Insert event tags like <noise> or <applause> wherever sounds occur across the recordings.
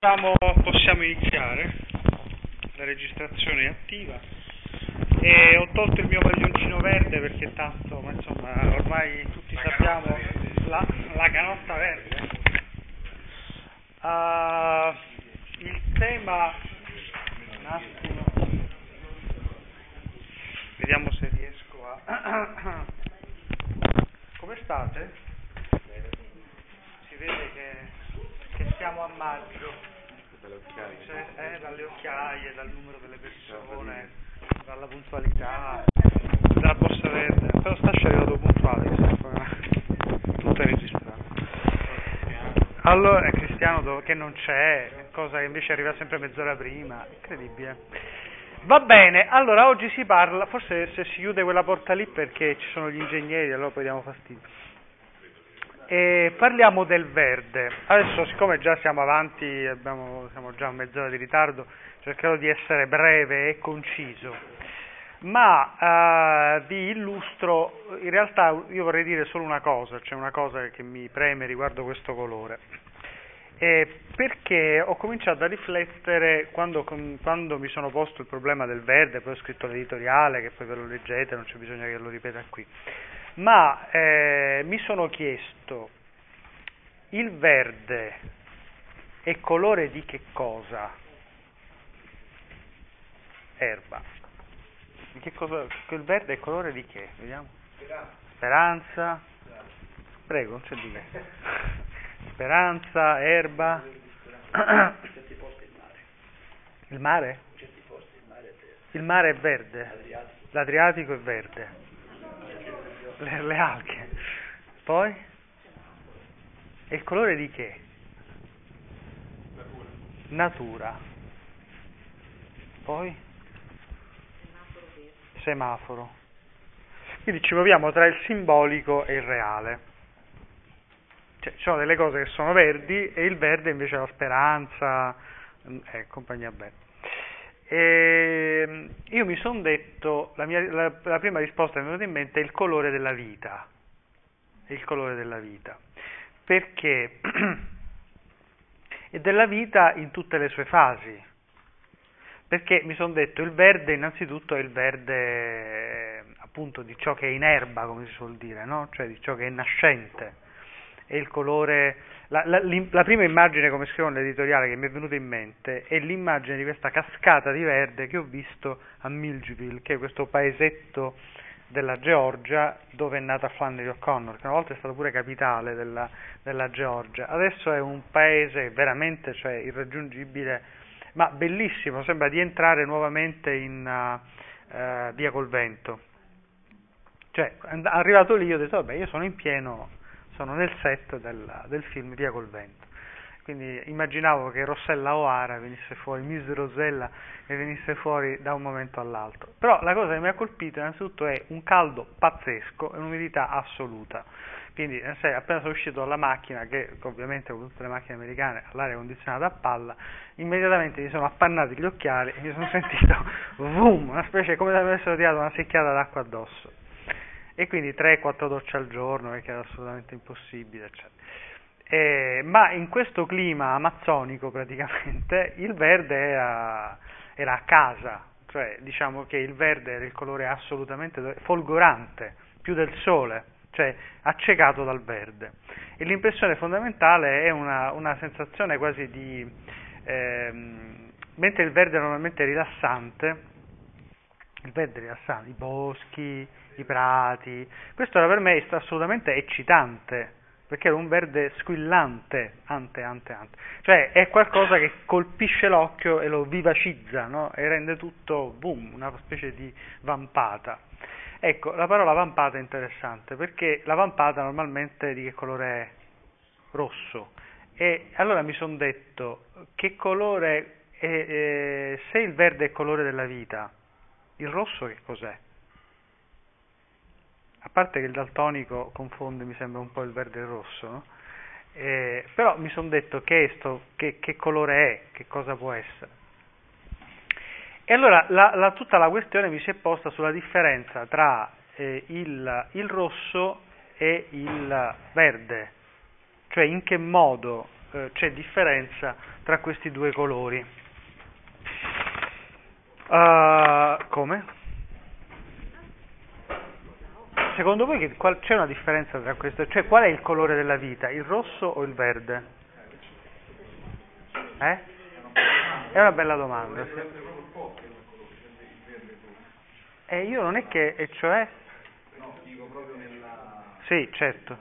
Possiamo, possiamo iniziare, la registrazione è attiva e ho tolto il mio maglioncino verde perché tanto, ma insomma, ormai tutti La sappiamo canotta la, la canotta verde. Ah, il tema, un attimo, vediamo se riesco a... <coughs> Come state? Si vede che siamo a maggio. Cioè, eh, dalle occhiaie, dal numero delle persone, dalla puntualità, dalla borsa verde. Però Stascia è arrivato puntuale, <laughs> tutto è registrato. Allora, è Cristiano che non c'è, cosa che invece arriva sempre mezz'ora prima, incredibile. Va bene, allora oggi si parla, forse se si chiude quella porta lì perché ci sono gli ingegneri, allora poi diamo fastidio. E parliamo del verde. Adesso, siccome già siamo avanti, abbiamo, siamo già a mezz'ora di ritardo, cercherò di essere breve e conciso. Ma eh, vi illustro, in realtà io vorrei dire solo una cosa, c'è una cosa che mi preme riguardo questo colore. Eh, perché ho cominciato a riflettere quando, quando mi sono posto il problema del verde, poi ho scritto l'editoriale, che poi ve lo leggete, non c'è bisogno che lo ripeta qui ma eh, mi sono chiesto, il verde è colore di che cosa? Erba. Di che cosa? Il verde è colore di che? Vediamo. Speranza. Prego, non c'è di che. Speranza, erba. certi posti il mare, Il mare? è verde, L'Adriatico è verde. Le, le alghe. Poi? E il colore di che? Natura. Poi? Semaforo. Quindi ci muoviamo tra il simbolico e il reale. Cioè, ci sono delle cose che sono verdi e il verde invece è la speranza e compagnia bella. E io mi sono detto, la, mia- la- la prima risposta che mi è venuta in mente è il colore della vita. È il colore della vita. Perché? <clears throat> e della vita in tutte le sue fasi. Perché mi sono detto il verde innanzitutto è il verde appunto di ciò che è in erba, come si suol dire, no? Cioè di ciò che è nascente. È il colore la, la- la prima immagine, come scrivo nell'editoriale, che mi è venuta in mente è l'immagine di questa cascata di verde che ho visto a Milledgeville, che è questo paesetto della Georgia dove è nata Flannery O'Connor, che una volta è stato pure capitale della, della Georgia. Adesso è un paese veramente cioè, irraggiungibile, ma bellissimo, sembra di entrare nuovamente in uh, uh, Via col Vento. Cioè, arrivato lì ho detto, vabbè, io sono in pieno sono nel set del, del film Via col vento. Quindi immaginavo che Rossella O'Hara venisse fuori, Miss Rosella, e venisse fuori da un momento all'altro. Però la cosa che mi ha colpito innanzitutto è un caldo pazzesco e un'umidità assoluta. Quindi sai, appena sono uscito dalla macchina, che ovviamente come tutte le macchine americane ha l'aria condizionata a palla, immediatamente mi sono appannati gli occhiali e mi sono <laughs> sentito boom, una specie come se avessero tirato una secchiata d'acqua addosso e quindi 3-4 docce al giorno perché era assolutamente impossibile eccetera. Eh, ma in questo clima amazzonico praticamente <laughs> il verde era, era a casa cioè diciamo che il verde era il colore assolutamente folgorante più del sole cioè accecato dal verde e l'impressione fondamentale è una, una sensazione quasi di ehm, mentre il verde è normalmente rilassante il verde rilassante i boschi i prati. Questo era per me assolutamente eccitante, perché era un verde squillante, ante, ante, ante. Cioè è qualcosa che colpisce l'occhio e lo vivacizza, no? E rende tutto, boom, una specie di vampata. Ecco, la parola vampata è interessante, perché la vampata normalmente di che colore è? Rosso. E allora mi sono detto, che colore, è, eh, se il verde è colore della vita, il rosso che cos'è? A parte che il daltonico confonde, mi sembra un po' il verde e il rosso, no? eh, però mi sono detto che, sto, che, che, colore è, che cosa può essere. E allora la, la, tutta la questione mi si è posta sulla differenza tra eh, il, il, rosso e il verde, cioè in che modo eh, c'è differenza tra questi due colori. Uh, come? Secondo voi che, qual, c'è una differenza tra queste? Cioè qual è il colore della vita? Il rosso o il verde? Eh? È una bella domanda. Eh, io non è che, e cioè? Sì, certo.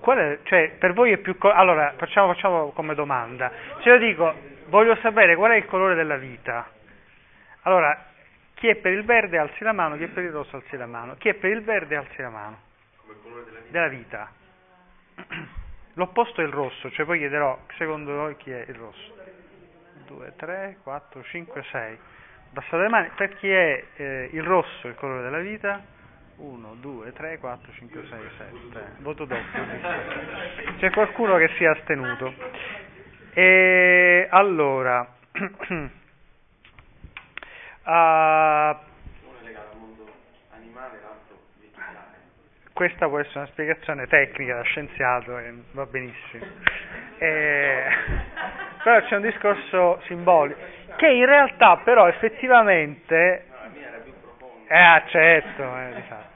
È, cioè, per voi è più... allora, facciamo, facciamo come domanda. Se io dico, voglio sapere qual è il colore della vita, allora, chi è per il verde alzi la mano, chi è per il rosso alzi la mano, chi è per il verde alzi la mano. Come colore della vita? Della vita. <clears throat> L'opposto è il rosso, cioè poi chiederò, secondo voi chi è il rosso? 2, 3, 4, 5, 6. Abbassate le mani, per chi è eh, il rosso il colore della vita? 1, 2, 3, 4, 5, 6, 7. Voto doppio. <laughs> C'è qualcuno che si è astenuto. E allora, <clears throat> uh, Uno è legato al mondo animale, l'altro vegetale. questa può essere una spiegazione tecnica da scienziato e va benissimo. E, però c'è un discorso simbolico che in realtà però effettivamente No, la mia era più profonda. Eh, ah, certo, eh, difatti.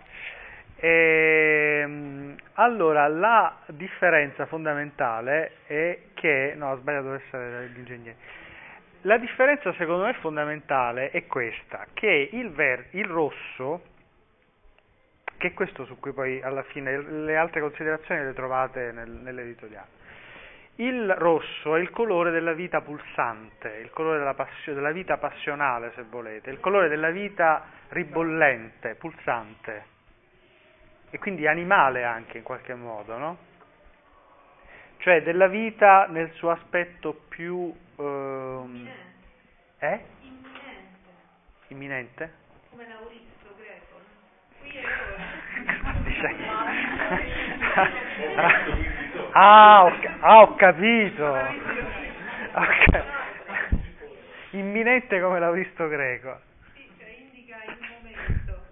Ehm, allora, la differenza fondamentale è che... No, ho sbagliato ad essere l'ingegnere. La differenza secondo me fondamentale è questa, che il, ver- il rosso, che è questo su cui poi alla fine le altre considerazioni le trovate nel, nell'editoriale. Il rosso è il colore della vita pulsante, il colore della, passio- della vita passionale, se volete, il colore della vita ribollente, pulsante e quindi animale anche in qualche modo, no? Cioè della vita nel suo aspetto più ehm, eh? Imminente, imminente? come l'auristo greco. Qui ora. Dice- ah, ho, ah, ho capito. Ok. Imminente come l'auristo greco. Sì, cioè indica il momento,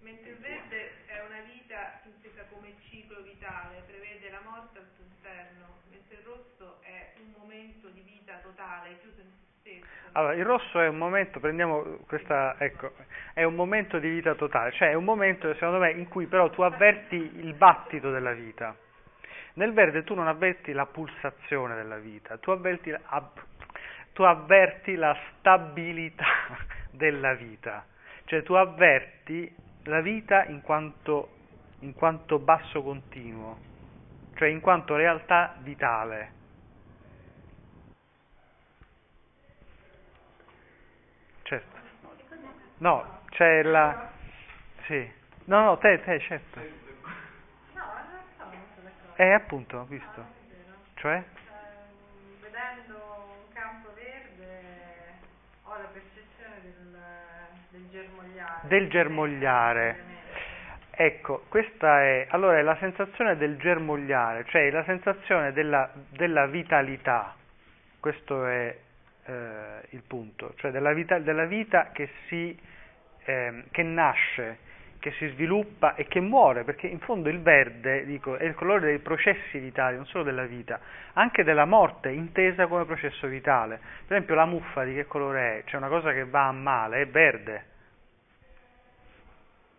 mentre il verde è una vita intesa come ciclo vitale, prevede la morte al suo interno, mentre il rosso è un momento di vita totale, chiuso in se stesso. Allora, il rosso è un momento, prendiamo questa, ecco, è un momento di vita totale, cioè è un momento, secondo me, in cui però tu avverti il battito della vita. Nel verde tu non avverti la pulsazione della vita, tu avverti, la- tu avverti la stabilità <laughs> della vita, cioè tu avverti la vita in quanto, in quanto basso continuo, cioè in quanto realtà vitale. Certo. No, c'è la... Sì. No, no, te, te, certo. Eh, appunto, ho visto. Cioè? Vedendo un campo verde ho la percezione del, del germogliare. Del germogliare. Ecco, questa è, allora, è la sensazione del germogliare, cioè la sensazione della, della vitalità. Questo è eh, il punto, cioè della vita, della vita che, si, ehm, che nasce, che si sviluppa e che muore, perché in fondo il verde, dico, è il colore dei processi vitali, non solo della vita, anche della morte intesa come processo vitale. Per esempio la muffa di che colore è? C'è una cosa che va a male, è verde,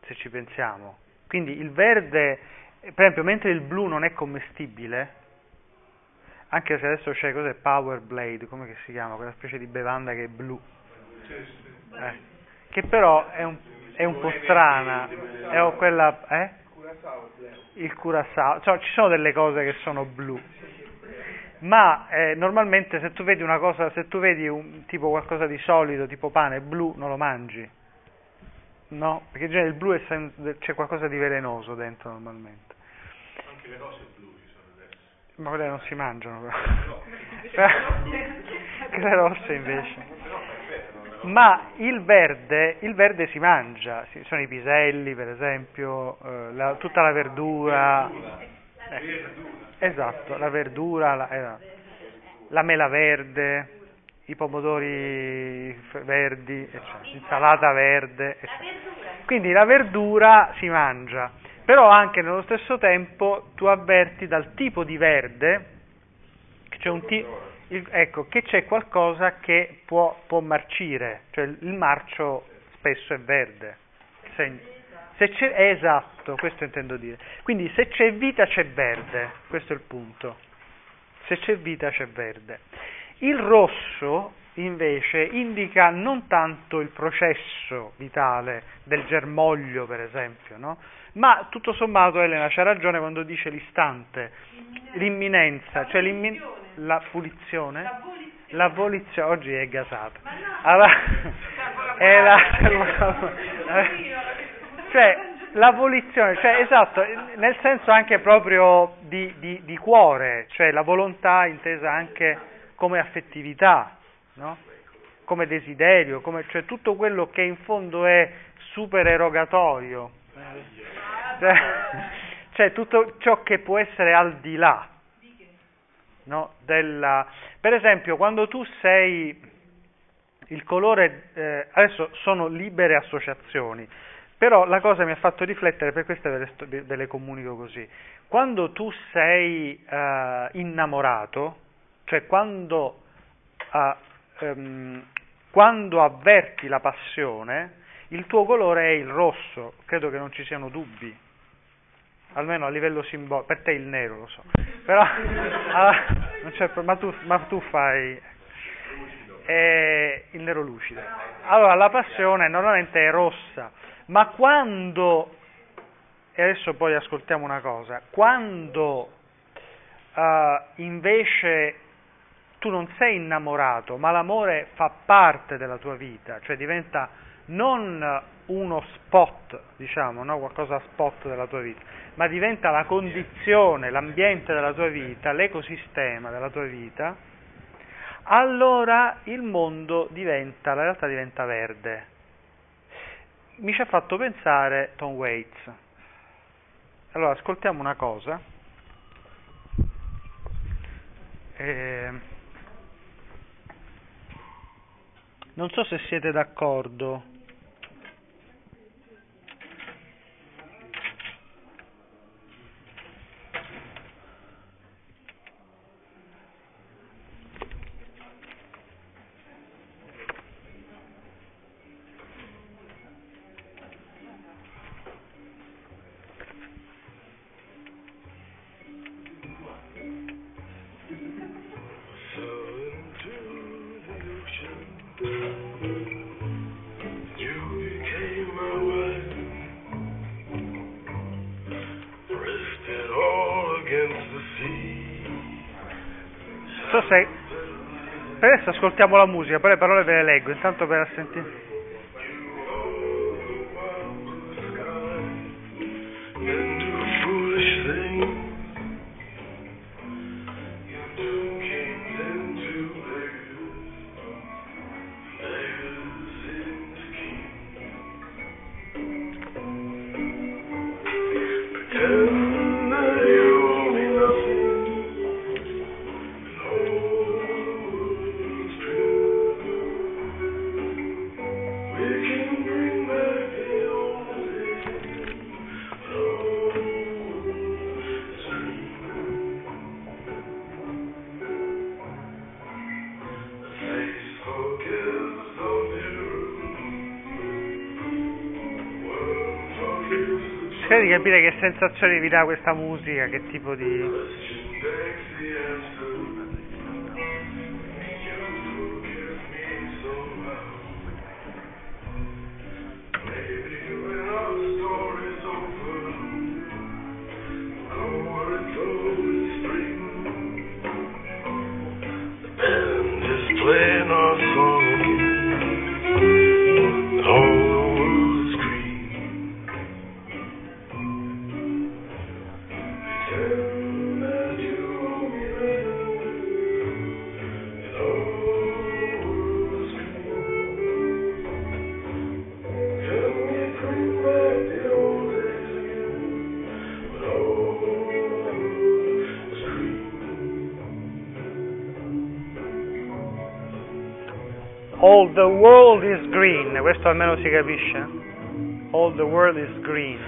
se ci pensiamo. Quindi il verde, per esempio, mentre il blu non è commestibile, anche se adesso c'è cos'è Power Blade, come si chiama, quella specie di bevanda che è blu, eh, che però è un, è un po' strana, è quella, eh? Il curacao, cioè ci sono delle cose che sono blu, ma eh, normalmente se tu vedi una cosa, se tu vedi un, tipo qualcosa di solido, tipo pane blu, non lo mangi. No, perché il blu è c'è qualcosa di velenoso dentro normalmente. Anche le rose blu. Ma quelle non si mangiano però. Quelle <laughs> rosse invece. Ma il verde, il verde si mangia, ci sono i piselli per esempio, eh, la- tutta la verdura. Eh, esatto, la verdura, la, eh, la mela verde, i pomodori verdi, eccetera, l'insalata verde. eccetera. Quindi la verdura si mangia, però anche nello stesso tempo tu avverti dal tipo di verde che c'è, ti- il- ecco, che c'è qualcosa che può, può marcire, cioè il marcio spesso è verde. Segno. Se c'è, esatto, questo intendo dire. Quindi se c'è vita c'è verde, questo è il punto. Se c'è vita c'è verde. Il rosso invece indica non tanto il processo vitale del germoglio, per esempio, no? ma tutto sommato Elena c'ha ragione quando dice l'istante, l'imminenza, cioè l'immin- la pulizione, la volizione, oggi è gasato. Allora, <laughs> è la, <laughs> cioè la volizione, cioè esatto, nel senso anche proprio di, di, di cuore, cioè la volontà intesa anche come affettività, no? come desiderio, come, cioè tutto quello che in fondo è super erogatorio, cioè, <laughs> cioè tutto ciò che può essere al di là. No? Della... Per esempio, quando tu sei il colore, eh, adesso sono libere associazioni, però la cosa mi ha fatto riflettere, per questo ve le, sto- ve le comunico così. Quando tu sei eh, innamorato, cioè quando, eh, ehm, quando avverti la passione, il tuo colore è il rosso, credo che non ci siano dubbi, almeno a livello simbolico, per te il nero lo so, però <laughs> pro- ma, tu, ma tu fai eh, il nero lucido. Allora la passione normalmente è rossa, ma quando, e adesso poi ascoltiamo una cosa, quando eh, invece tu non sei innamorato, ma l'amore fa parte della tua vita, cioè diventa non uno spot, diciamo, no? qualcosa spot della tua vita, ma diventa la condizione, l'ambiente della tua vita, l'ecosistema della tua vita, allora il mondo diventa, la realtà diventa verde. Mi ci ha fatto pensare Tom Waits. Allora, ascoltiamo una cosa. Eh, non so se siete d'accordo. Ascoltiamo la musica, poi le parole ve le leggo, intanto per sentire. Capire che sensazioni vi dà questa musica, che tipo di... All the world is green, questo almeno si capisce? all the world is green.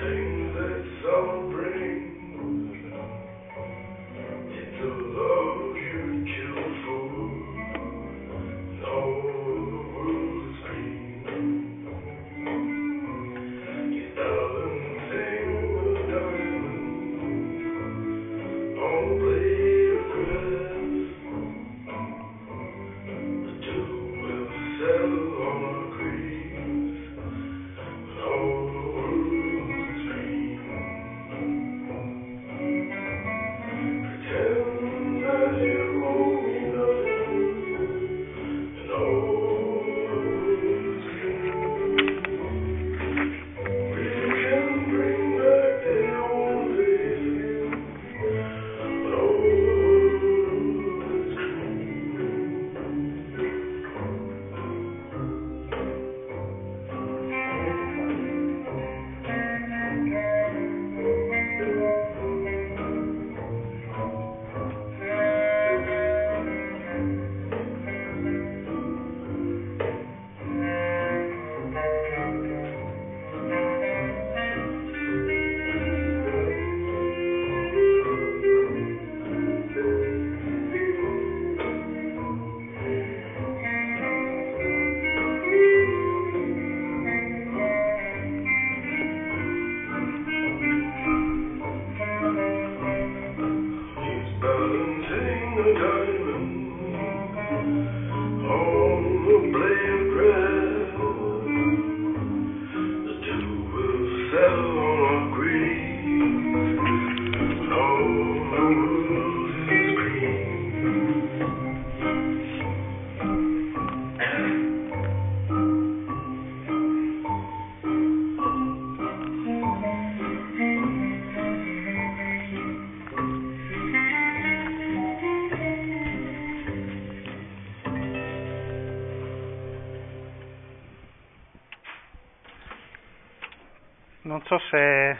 So se... A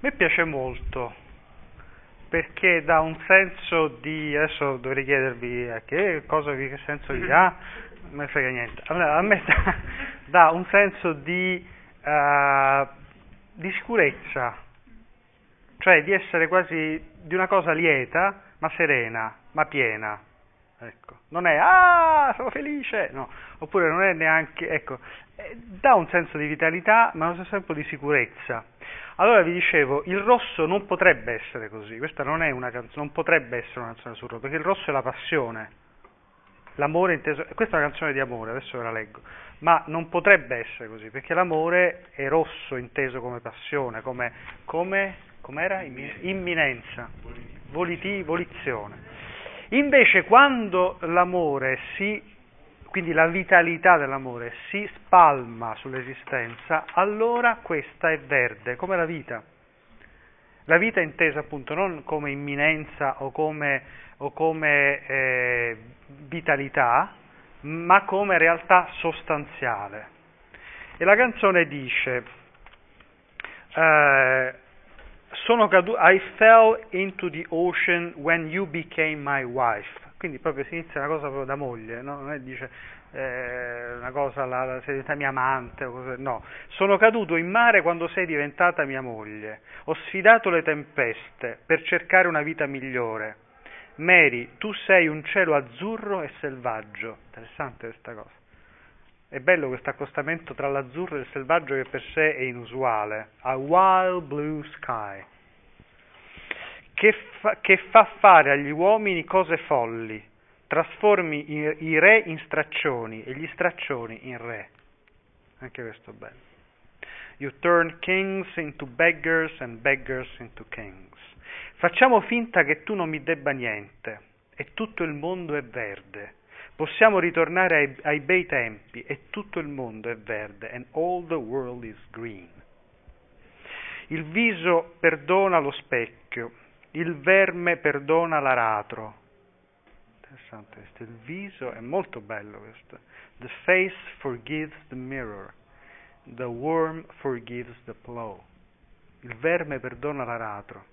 me piace molto, perché dà un senso di... Adesso dovrei chiedervi a che cosa, che senso vi dà, non ne frega niente. Allora, a me <laughs> dà, dà un senso di, eh, di sicurezza, cioè di essere quasi di una cosa lieta, ma serena, ma piena. Ecco, non è ah, sono felice, no, oppure non è neanche, ecco, dà un senso di vitalità, ma allo stesso tempo di sicurezza. Allora vi dicevo, il rosso non potrebbe essere così, questa non è una canzone, non potrebbe essere una canzone sul rosso, perché il rosso è la passione, l'amore inteso, questa è una canzone di amore, adesso ve la leggo, ma non potrebbe essere così, perché l'amore è rosso inteso come passione, come, come com'era? Immi- Imminenza, voliti, volizione. Invece quando l'amore si, quindi la vitalità dell'amore si spalma sull'esistenza, allora questa è verde, come la vita. La vita è intesa appunto non come imminenza o come, o come eh, vitalità, ma come realtà sostanziale. E la canzone dice, eh, I fell into the ocean when you became my wife. Quindi proprio si inizia una cosa proprio da moglie, no? non è dice eh, una cosa, la, la, sei diventata mia amante, cose, no. Sono caduto in mare quando sei diventata mia moglie. Ho sfidato le tempeste per cercare una vita migliore. Mary, tu sei un cielo azzurro e selvaggio. Interessante questa cosa. È bello questo accostamento tra l'azzurro e il selvaggio che per sé è inusuale. A wild blue sky. Che fa, che fa fare agli uomini cose folli. Trasformi i, i re in straccioni e gli straccioni in re. Anche questo è bello. You turn kings into beggars and beggars into kings. Facciamo finta che tu non mi debba niente e tutto il mondo è verde. Possiamo ritornare ai, ai bei tempi e tutto il mondo è verde and all the world is green. Il viso perdona lo specchio, il verme perdona l'aratro. Interessante questo, il viso è molto bello questo. The face forgives the mirror, the worm forgives the plow. Il verme perdona l'aratro.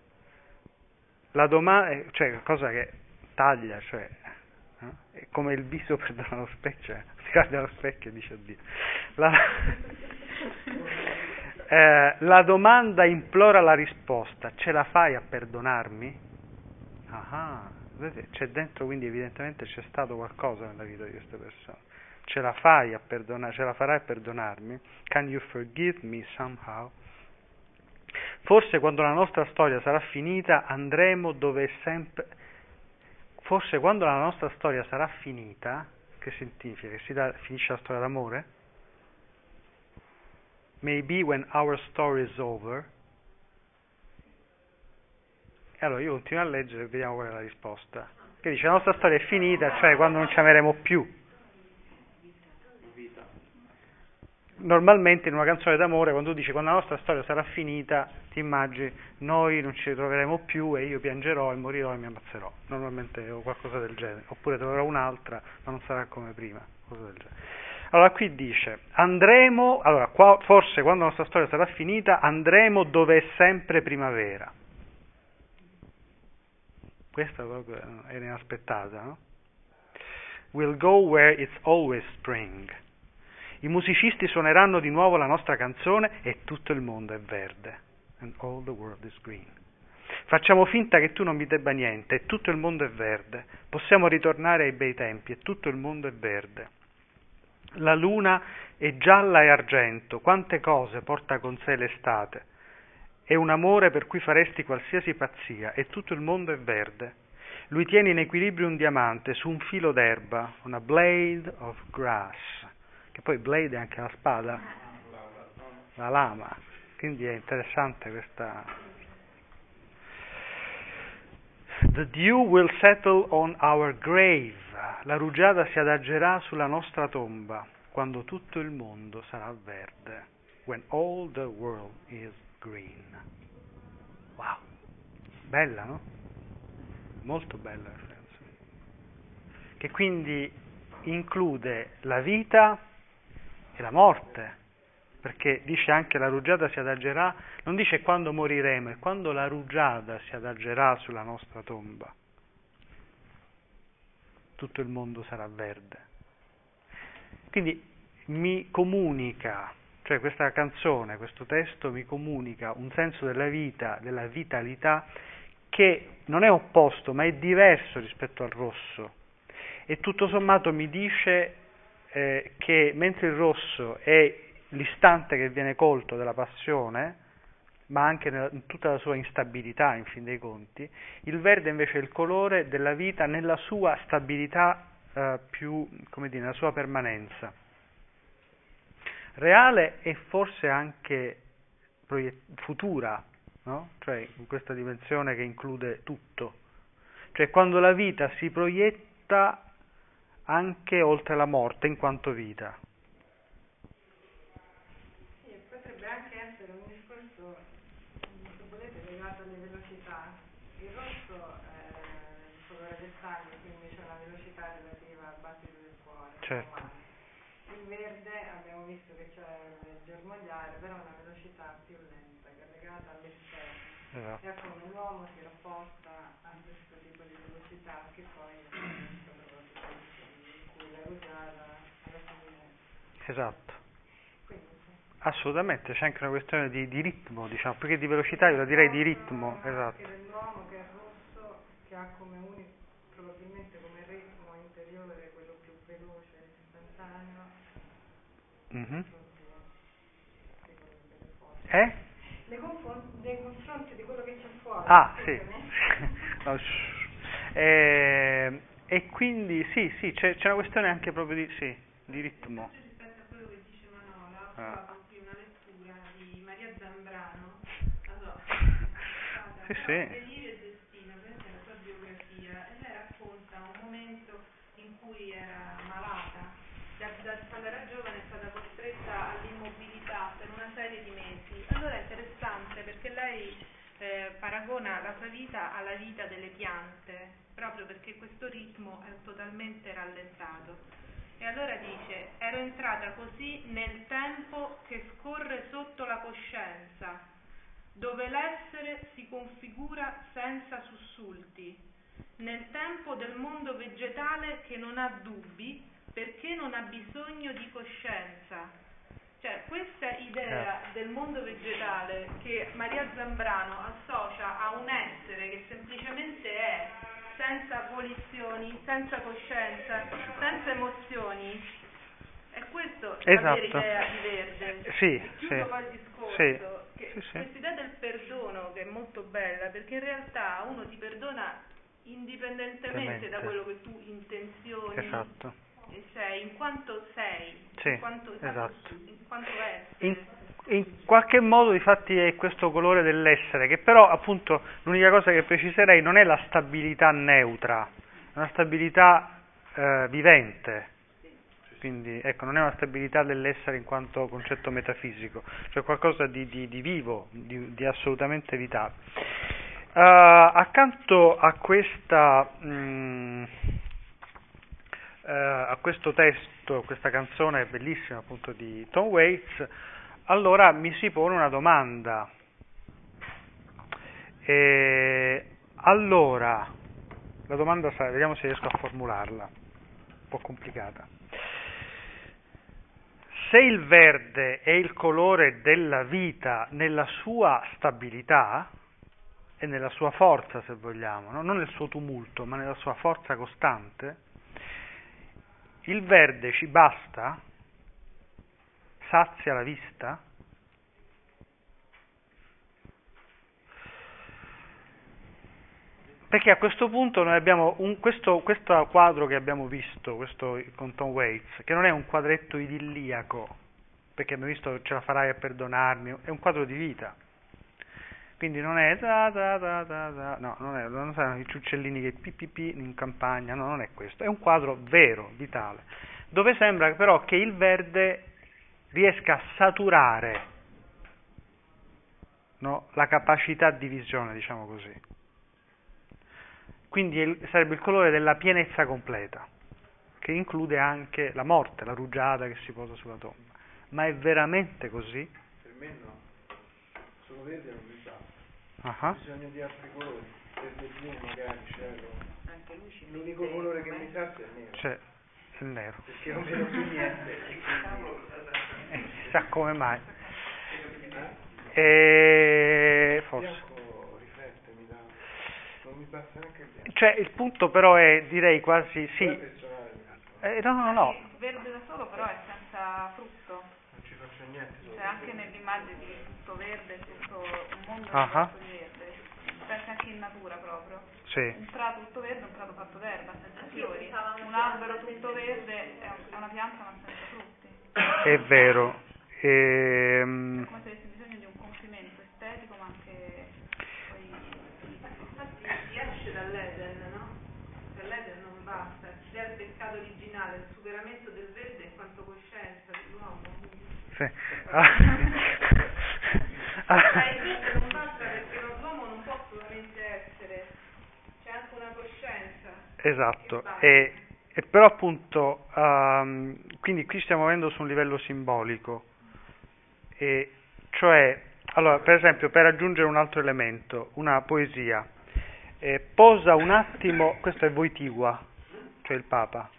La domanda, cioè cosa che taglia, cioè è come il viso <laughs> perdona lo specchio, cioè, si guarda allo specchio e dice oddio. La, <laughs> eh, la domanda implora la risposta, ce la fai a perdonarmi? Ah, c'è dentro quindi evidentemente c'è stato qualcosa nella vita di queste persone. Ce la fai a perdonare, ce la farai a perdonarmi? Can you forgive me somehow? Forse quando la nostra storia sarà finita andremo dove è sempre... Forse quando la nostra storia sarà finita, che significa? Che si da, finisce la storia d'amore? Maybe when our story is over. E allora io continuo a leggere e vediamo qual è la risposta. Che dice la nostra storia è finita, cioè quando non ci ameremo più. Normalmente in una canzone d'amore, quando tu dici quando la nostra storia sarà finita, ti immagini noi non ci ritroveremo più e io piangerò e morirò e mi ammazzerò. Normalmente o qualcosa del genere. Oppure troverò un'altra, ma non sarà come prima. Cosa del genere. Allora qui dice, andremo, allora qua, forse quando la nostra storia sarà finita, andremo dove è sempre primavera. Questa era inaspettata, no? We'll go where it's always spring. I musicisti suoneranno di nuovo la nostra canzone e tutto il mondo è verde. And all the world is green. Facciamo finta che tu non mi debba niente e tutto il mondo è verde. Possiamo ritornare ai bei tempi e tutto il mondo è verde. La luna è gialla e argento, quante cose porta con sé l'estate. È un amore per cui faresti qualsiasi pazzia e tutto il mondo è verde. Lui tiene in equilibrio un diamante su un filo d'erba, una blade of grass, che poi blade è anche la spada, la lama, quindi è interessante questa. The dew will settle on our grave, la rugiada si adagerà sulla nostra tomba quando tutto il mondo sarà verde, when all the world is green. Wow, bella, no? Molto bella la canzone. Che quindi include la vita e la morte, perché dice anche la rugiada si adagerà, non dice quando moriremo, è quando la rugiada si adagerà sulla nostra tomba. Tutto il mondo sarà verde. Quindi mi comunica, cioè questa canzone, questo testo mi comunica un senso della vita, della vitalità che non è opposto, ma è diverso rispetto al rosso. E tutto sommato mi dice eh, che mentre il rosso è l'istante che viene colto della passione, ma anche in tutta la sua instabilità, in fin dei conti, il verde invece è il colore della vita nella sua stabilità eh, più, come dire, nella sua permanenza. Reale e forse anche futura, no? cioè in questa dimensione che include tutto. Cioè quando la vita si proietta anche oltre la morte in quanto vita. Sì, potrebbe anche essere un discorso, se volete, legato alle velocità. Il rosso è il sangue, quindi c'è una velocità relativa al battito del cuore. Certo. Il verde abbiamo visto che c'è il germogliare, però è una velocità più lenta, che è legata all'esterno. Esatto. E come l'uomo si rapporta a questo tipo di velocità che poi è proprio in cui la rugiada alla fine. Esatto. Assolutamente, c'è anche una questione di, di ritmo, diciamo, più che di velocità, io la direi di ritmo, esatto. dell'uomo che è rosso, che ha come unico, probabilmente come ritmo interiore quello più veloce, istantaneo, Mhm. fuori. Eh? Nei, confron- nei confronti di quello che c'è fuori. Ah, sì. <laughs> No, shh. Eh, e quindi sì, sì, c'è, c'è una questione anche proprio di, sì, di ritmo. Rispetto a quello che dice Manola, Ah. qui una lettura di Maria Zambrano, so, <laughs> Sì, sì. Delirio e Destino, questa è la sua biografia, e lei racconta un momento in cui era malata, da, da quando era giovane è stata costretta all'immobilità per una serie di mesi. Allora è interessante perché lei eh, paragona la sua vita alla vita delle piante, proprio perché questo ritmo è totalmente rallentato. E allora dice, ero entrata così nel tempo che scorre sotto la coscienza, dove l'essere si configura senza sussulti, nel tempo del mondo vegetale che non ha dubbi perché non ha bisogno di coscienza, Cioè, questa idea del mondo vegetale che Maria Zambrano associa a un essere che semplicemente è, senza volizioni, senza coscienza, senza emozioni, è questo la vera Esatto. idea di Verde. Sì, sì. discorso, Sì, che sì, sì. questa idea del perdono che è molto bella, perché in realtà uno ti perdona indipendentemente da quello che tu intenzioni Esatto. Sei, in quanto sei, Sì, in quanto, esatto. in quanto. In, in qualche modo difatti è questo colore dell'essere, che però appunto l'unica cosa che preciserei non è la stabilità neutra, è una stabilità eh, vivente. Quindi ecco, non è una stabilità dell'essere in quanto concetto metafisico, cioè qualcosa di, di- di vivo, di, di assolutamente vitale. Eh, accanto a questa mm, eh, a questo testo, a questa canzone bellissima appunto di Tom Waits, allora mi si pone una domanda. E allora, la domanda sarà, vediamo se riesco a formularla, un po' complicata. Se il verde è il colore della vita nella sua stabilità e nella sua forza, se vogliamo, no? non nel suo tumulto, ma nella sua forza costante, il verde ci basta? Sazia la vista? Perché a questo punto noi abbiamo un, questo, questo quadro che abbiamo visto, questo con Tom Waits, che non è un quadretto idilliaco, perché abbiamo visto ce la farai a perdonarmi, è un quadro di vita. Quindi non è da da da da da, no, non, è, non sono i ciuccellini che pipipi in campagna, no, non è questo, è un quadro vero, vitale, dove sembra però che il verde riesca a saturare no, la capacità di visione, diciamo così. Quindi il- sarebbe il colore della pienezza completa, che include anche la morte, la rugiada che si posa sulla tomba. Ma è veramente così? Per me no. Solo verde non mi basta. Ho bisogno di altri colori. Verde magari, cielo. Anche lui ci L'unico mette colore che mi serve è il nero. C'è il nero. Perché non vedo più niente. Eh, chissà come mai. E Il forse. bianco riflette, mi dà. Non mi basta neanche il bianco. Cioè, il punto però è, direi quasi, sì. Eh, no, no, no. Il verde da solo però è senza frutto, Faccio niente. cioè anche nell'immagine di tutto verde, tutto un mondo fatto di verde, pensa anche in natura proprio. Sì. Un prato tutto verde, un prato fatto d'erba, senza fiori. Un albero tutto verde è è una pianta ma senza frutti. È vero. Ehm, È come se avessi bisogno di un compimento estetico ma anche poi Infatti si esce dall'Eden, no? Per l'Eden non basta, dà il peccato originale, il superamento del verde in quanto coscienza dell'uomo. Sì. Ma Ah. il verde non basta perché l'uomo non può solamente essere, c'è anche una coscienza. Esatto, e, e però appunto, ehm, quindi qui stiamo avendo su un livello simbolico, e cioè, allora, per esempio, per aggiungere un altro elemento, una poesia, eh, posa un attimo, questo è Voitigua, cioè il Papa,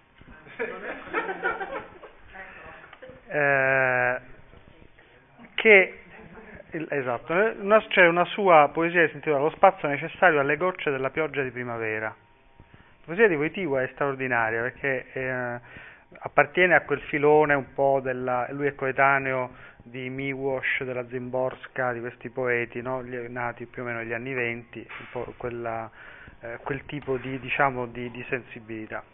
eh, che, esatto, una- c'è una sua poesia che si intitola Lo spazio necessario alle gocce della pioggia di primavera. La poesia di Voitigua è straordinaria perché eh, appartiene a quel filone un po' della... lui è coetaneo di Miłosz, della Zimborska, di questi poeti, no? Nati più o meno negli anni venti, eh, quel tipo di, diciamo, di, di sensibilità.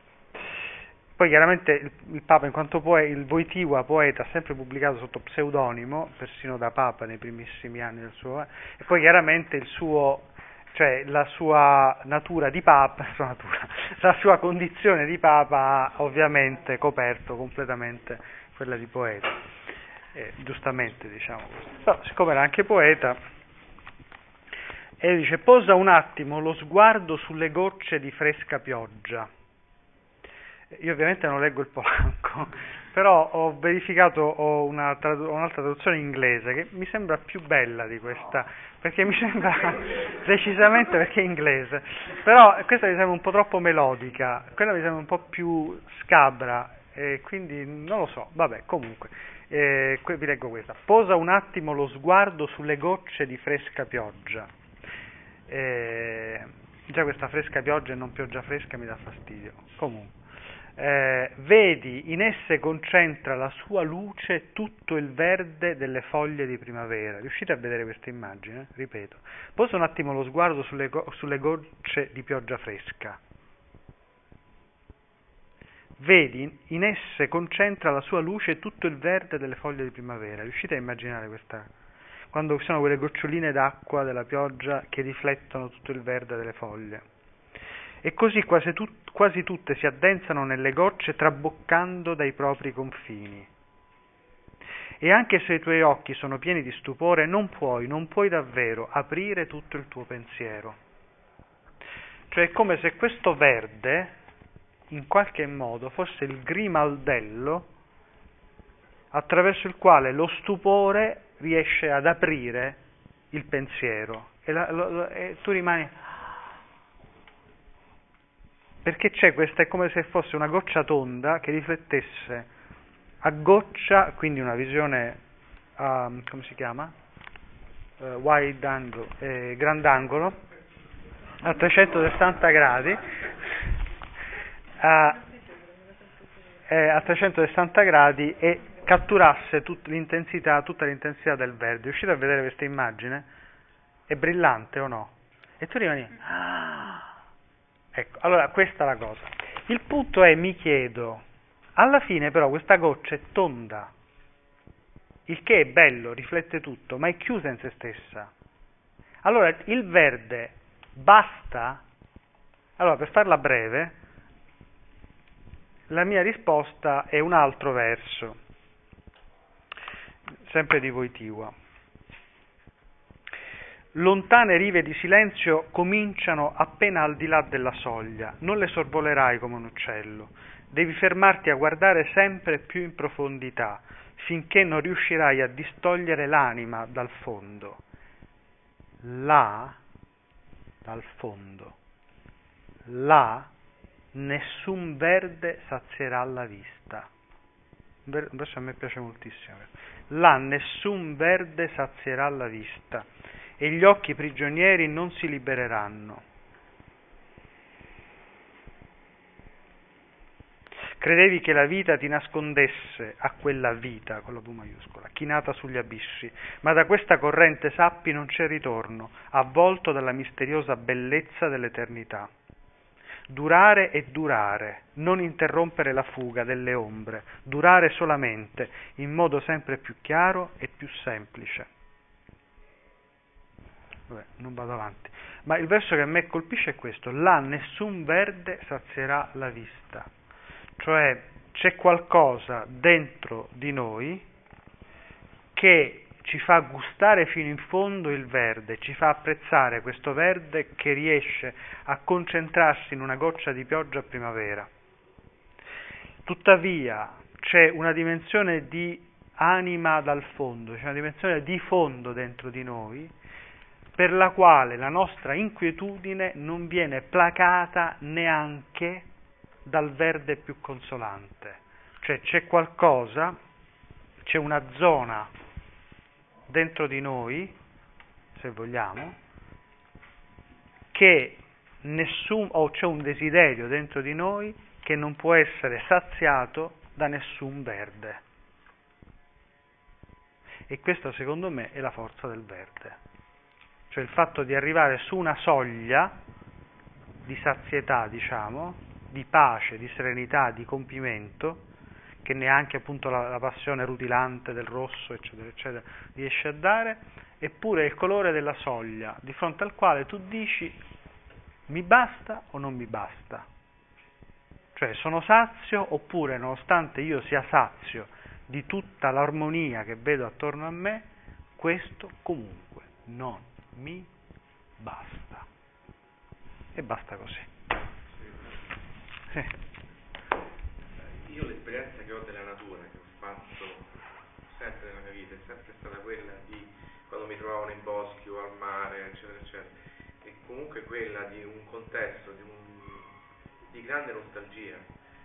Poi chiaramente il, il Papa in quanto poeta, il Voitigua poeta sempre pubblicato sotto pseudonimo, persino da Papa nei primissimi anni del suo, e poi chiaramente il suo, cioè la sua natura di Papa, <laughs> la sua, natura, la sua condizione di Papa ha ovviamente coperto completamente quella di poeta, Eh, giustamente diciamo così. Però siccome era anche poeta, e dice posa un attimo lo sguardo sulle gocce di fresca pioggia. Io ovviamente non leggo il polacco, <laughs> però ho verificato una ho un'altra traduzione inglese che mi sembra più bella di questa, perché mi <laughs> sembra decisamente perché è inglese, però questa mi sembra un po' troppo melodica, quella mi sembra un po' più scabra, e quindi non lo so, vabbè, comunque. Eh, vi leggo questa. Posa un attimo lo sguardo sulle gocce di fresca pioggia. Eh, già questa fresca pioggia e non pioggia fresca mi dà fastidio. Comunque. Eh, vedi, in esse concentra la sua luce tutto il verde delle foglie di primavera. Riuscite a vedere questa immagine? Ripeto. Posa un attimo lo sguardo sulle, sulle gocce di pioggia fresca. Vedi, in esse concentra la sua luce tutto il verde delle foglie di primavera. Riuscite a immaginare questa? Quando sono quelle goccioline d'acqua della pioggia che riflettono tutto il verde delle foglie. E così quasi, tut- quasi tutte si addensano nelle gocce traboccando dai propri confini. E anche se i tuoi occhi sono pieni di stupore, non puoi, non puoi davvero aprire tutto il tuo pensiero. Cioè è come se questo verde, in qualche modo, fosse il grimaldello attraverso il quale lo stupore riesce ad aprire il pensiero. E, la- lo- lo- e tu rimani perché c'è questa, è come se fosse una goccia tonda che riflettesse a goccia, quindi una visione, um, come si chiama? Eh, wide angle, eh, grandangolo, a 360 gradi, a, eh, a 360 gradi e catturasse tut- l'intensità, tutta l'intensità del verde. Riuscite a vedere questa immagine? È brillante o no? E tu rimani... "Ah!" Ecco, allora questa è la cosa. Il punto è, mi chiedo, alla fine però questa goccia è tonda, il che è bello, riflette tutto, ma è chiusa in se stessa. Allora il verde basta? Allora per farla breve, la mia risposta è un altro verso, sempre di Voitiva. Lontane rive di silenzio cominciano appena al di là della soglia, non le sorvolerai come un uccello, devi fermarti a guardare sempre più in profondità, finché non riuscirai a distogliere l'anima dal fondo. Là, dal fondo, là nessun verde sazierà la vista. Un a me piace moltissimo. Là nessun verde sazierà la vista e gli occhi prigionieri non si libereranno. Credevi che la vita ti nascondesse a quella vita, con la V maiuscola, chinata sugli abissi, ma da questa corrente sappi non c'è ritorno, avvolto dalla misteriosa bellezza dell'eternità. Durare e durare, non interrompere la fuga delle ombre, durare solamente, in modo sempre più chiaro e più semplice. Vabbè, non vado avanti. Ma il verso che a me colpisce è questo: là nessun verde sazierà la vista. Cioè c'è qualcosa dentro di noi che ci fa gustare fino in fondo il verde, ci fa apprezzare questo verde che riesce a concentrarsi in una goccia di pioggia a primavera. Tuttavia c'è una dimensione di anima dal fondo, c'è una dimensione di fondo dentro di noi per la quale la nostra inquietudine non viene placata neanche dal verde più consolante. Cioè c'è qualcosa, c'è una zona dentro di noi, se vogliamo, che nessun, o c'è un desiderio dentro di noi che non può essere saziato da nessun verde. E questa secondo me è la forza del verde cioè il fatto di arrivare su una soglia di sazietà, diciamo, di pace, di serenità, di compimento, che neanche appunto la, la passione rutilante del rosso, eccetera, eccetera, riesce a dare, eppure il colore della soglia, di fronte al quale tu dici mi basta o non mi basta? Cioè sono sazio oppure nonostante io sia sazio di tutta l'armonia che vedo attorno a me, questo comunque non mi basta. E basta così. Sì. Io l'esperienza che ho della natura, che ho fatto sempre nella mia vita, è sempre stata quella di quando mi trovavo nei boschi o al mare, eccetera, eccetera, e comunque quella di un contesto, di, un, di grande nostalgia,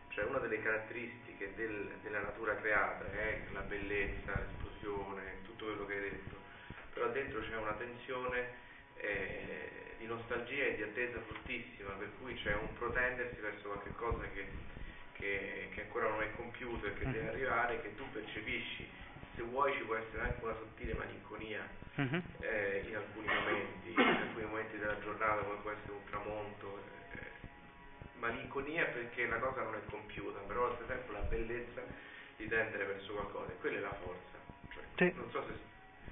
cioè una delle caratteristiche del- della natura creata è la bellezza, l'esplosione, tutto quello che hai detto, però dentro c'è una tensione eh, di nostalgia e di attesa fortissima, per cui c'è un protendersi verso qualche cosa che, che- che ancora non è compiuto e che deve Mhm. arrivare, che tu percepisci. Se vuoi ci può essere anche una sottile malinconia Mhm. eh, in alcuni momenti, in alcuni momenti della giornata come può essere un tramonto. eh, malinconia perché la cosa non è compiuta, però allo stesso tempo la bellezza di tendere verso qualcosa, e quella è la forza. Cioè, Sì. Non so se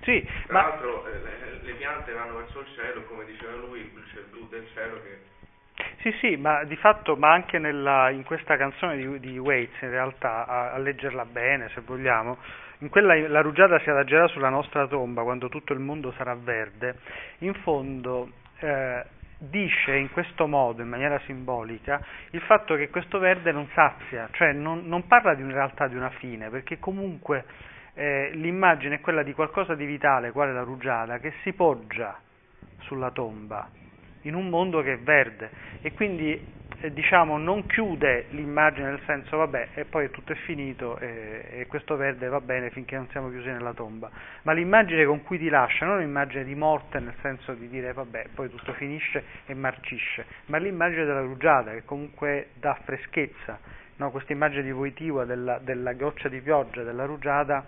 Sì, tra ma l'altro eh, le, le piante vanno verso il cielo, come diceva lui, c'è il blu del cielo che Sì, sì, ma di fatto, ma anche nella- in questa canzone di, di Waits, in realtà, a, a leggerla bene, se vogliamo, in quella la rugiada si adagerà sulla nostra tomba quando tutto il mondo sarà verde, in fondo eh, dice in questo modo, in maniera simbolica, il fatto che questo verde non sazia, cioè non, non parla di, in realtà di una fine, perché comunque eh, l'immagine è quella di qualcosa di vitale, quale la rugiada, che si poggia sulla tomba in un mondo che è verde. E quindi eh, diciamo non chiude l'immagine nel senso vabbè e poi tutto è finito e, e questo verde va bene finché non siamo chiusi nella tomba. Ma l'immagine con cui ti lascia non un'immagine di morte nel senso di dire vabbè poi tutto finisce e marcisce. Ma l'immagine della rugiada che comunque dà freschezza no? questa immagine di Voitiva della, della goccia di pioggia della rugiada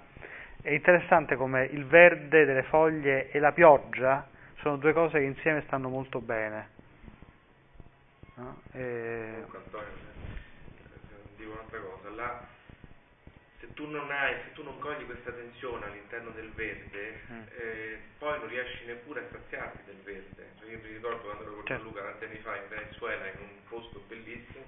è interessante come il verde delle foglie e la pioggia sono due cose che insieme stanno molto bene. No? E- dico un'altra cosa, là, se tu non hai, se tu non cogli questa tensione all'interno del verde, Mm. eh, poi non riesci neppure a saziarti del verde. Cioè, io mi ricordo quando ero con Certo. Luca tanti anni fa in Venezuela, in un posto bellissimo,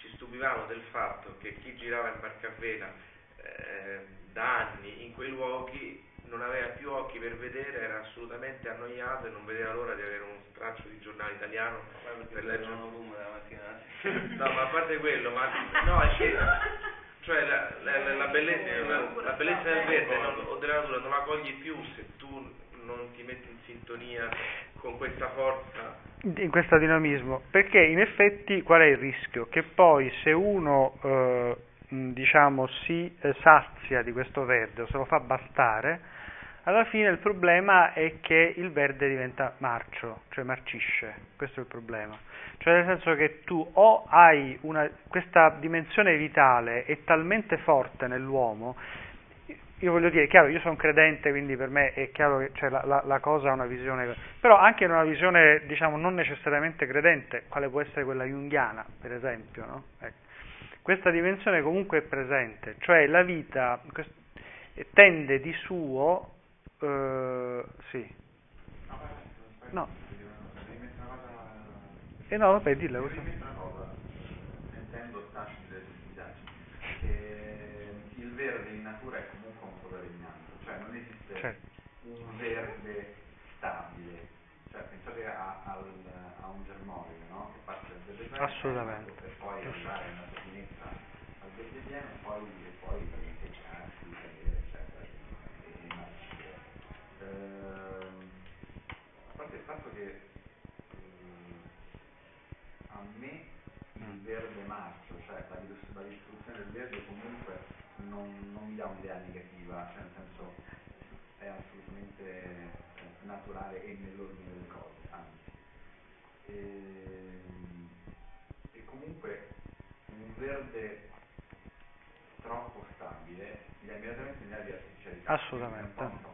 ci stupivamo del fatto che chi girava in barca a vela eh, da anni in quei luoghi non aveva più occhi per vedere, era assolutamente annoiato e non vedeva l'ora di avere uno straccio di giornale italiano per leggere. No, ma a parte quello, ma no, è che cioè la, la- la- la bellezza, la, la bellezza del verde non- o della natura non la cogli più se tu non ti metti in sintonia con questa forza. in questo dinamismo, perché in effetti qual è il rischio? Che poi se uno eh, diciamo si eh, sazia di questo verde o se lo fa bastare, alla fine il problema è che il verde diventa marcio, cioè marcisce, questo è il problema. Cioè nel senso che tu o hai una, questa dimensione vitale è talmente forte nell'uomo, io voglio dire, chiaro, io sono credente, quindi per me è chiaro che cioè, la, la- la cosa ha una visione, però anche in una visione, diciamo, non necessariamente credente, quale può essere quella junghiana, per esempio, no? Ecco. Questa dimensione comunque è presente, cioè la vita quest- tende di suo, eh, sì, no, e no, vabbè, dilla così. il verde in natura è comunque un colore ignaro, cioè non esiste Certo. un verde stabile, cioè pensate a, al- a un germoglio, no? Che parte dal verde Assolutamente. per poi nella sua finezza al verde pieno e poi, e poi seccarsi, cadere, eccetera, e marcire. Ehm, a parte il fatto che ehm, a me il Mm. verde marcio, cioè la, la distribuzione del verde comunque non, non mi dà un'idea negativa, cioè nel senso assolutamente eh, naturale e nell'ordine delle cose, anzi. Ehm, E, comunque un verde troppo stabile dà immediatamente un'idea di artificialità. Assolutamente.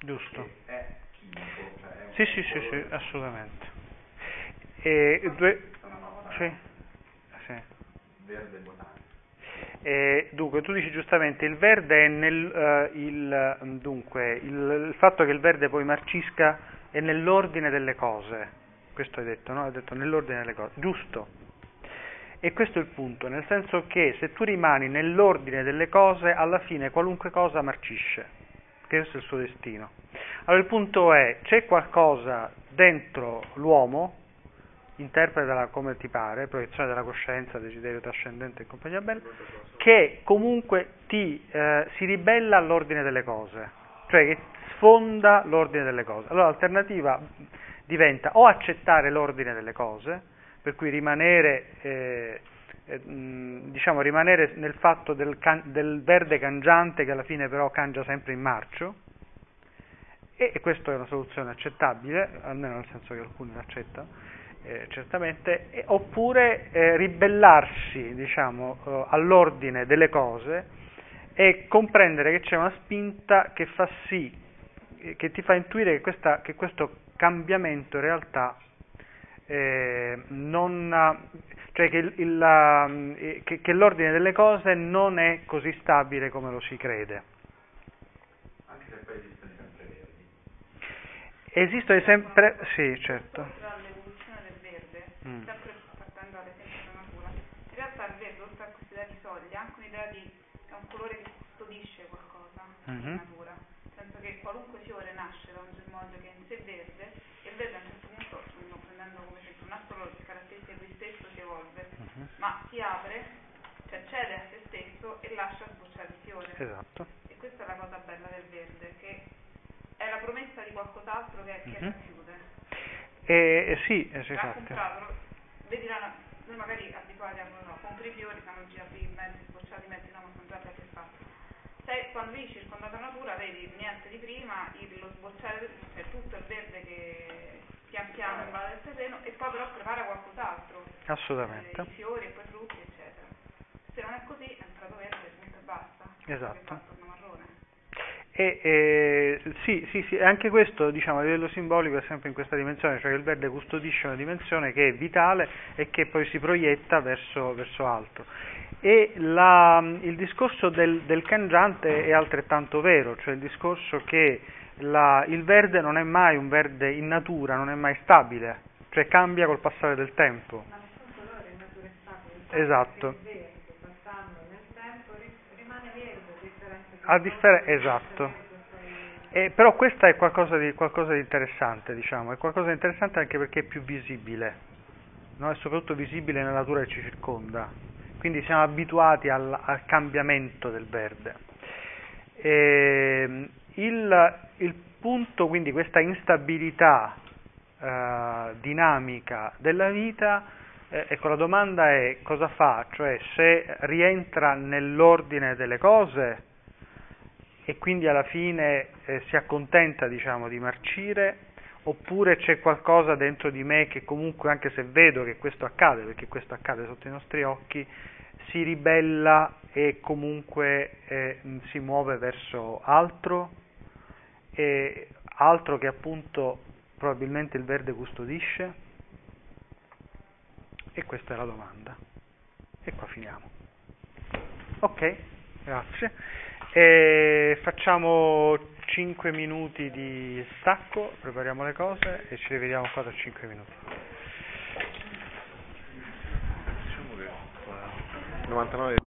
Giusto. è chimico, cioè è Sì, sì, sì, sì, assolutamente. E due, sì, sì. verde botanico. E dunque, tu dici giustamente, il verde è nel, eh, il, mm, dunque, il, il fatto che il verde poi marcisca è nell'ordine delle cose, questo hai detto, no? Hai detto nell'ordine delle cose, giusto. E questo è il punto, nel senso che se tu rimani nell'ordine delle cose, alla fine qualunque cosa marcisce, questo è il suo destino. Allora il punto è, c'è qualcosa dentro l'uomo, interpretala come ti pare, proiezione della coscienza, desiderio trascendente e compagnia bella, che comunque ti, eh, si ribella all'ordine delle cose, cioè che sfonda l'ordine delle cose. Allora l'alternativa diventa o accettare l'ordine delle cose, per cui rimanere, eh, eh, diciamo, rimanere nel fatto del, can- del verde cangiante che alla fine però cangia sempre in marcio, e, e questa è una soluzione accettabile, almeno nel senso che alcuni l'accettano, eh, certamente, e- oppure eh, ribellarsi diciamo, eh, all'ordine delle cose e comprendere che c'è una spinta che fa sì, eh, che ti fa intuire che, questa- che questo cambiamento in realtà eh, non, cioè che, il- il- eh, che- che l'ordine delle cose non è così stabile come lo si crede. Anche se poi esistono i sempreverdi. Esistono sempre, sì, certo. Oltre all'evoluzione del verde, Mm. sempre partendo dall'esempio della natura, in realtà il verde, oltre di soglia, anche un'idea di è un colore che custodisce qualcosa Mhm. in natura. Nel senso che qualunque fiore nasce da un germoglio che è in sé verde, e il verde a un certo punto, non prendendo come esempio solo le caratteristiche di lui stesso si evolve, Mhm. ma si apre, cioè cede a se stesso e lascia sbocciare il fiore. Esatto. E questa è la cosa bella del verde, che è la promessa di qualcos'altro che, che Mhm. racchiude. E, e sì, Ha esatto. comprato, vedi la, noi magari abituati a, non so, compri i fiori, siamo girati mezzi, sbocciati mezzi, no, ma sono già che fatto. Se quando vivi circondato da natura vedi niente di prima, il- lo sbocciare, cioè tutto il verde che pian piano invade il terreno e poi però prepara qualcos'altro. Assolutamente. Eh, I fiori e poi i frutti, eccetera. Se non è così, è un prato verde, punto e basta. Esatto. Che fa torna marrone. E, e, sì, sì, sì, anche questo diciamo, a livello simbolico è sempre in questa dimensione, cioè che il verde custodisce una dimensione che è vitale e che poi si proietta verso, verso altro. E la- il discorso del, del cangiante è altrettanto vero, cioè il discorso che la- il verde non è mai un verde in natura, non è mai stabile, cioè cambia col passare del tempo. Ma nessun colore in natura è stabile. Esatto. Il verde, passando nel tempo, ri- rimane verde, a differenza di A un differ- colore che esatto. Eh, però questo è qualcosa di, qualcosa di interessante, diciamo, è qualcosa di interessante anche perché è più visibile, no? è soprattutto visibile nella natura che ci circonda, quindi siamo abituati al, al cambiamento del verde. Ehm, il, il punto, quindi, questa instabilità eh, dinamica della vita, eh, ecco la domanda è cosa fa, cioè se rientra nell'ordine delle cose e quindi alla fine eh, si accontenta diciamo di marcire oppure c'è qualcosa dentro di me che comunque anche se vedo che questo accade perché questo accade sotto i nostri occhi si ribella e comunque eh, si muove verso altro e altro che appunto probabilmente il verde custodisce. E questa è la domanda. E qua finiamo. Ok grazie e facciamo 5 minuti di stacco, prepariamo le cose e ci rivediamo qua tra 5 minuti. Diciamo che 99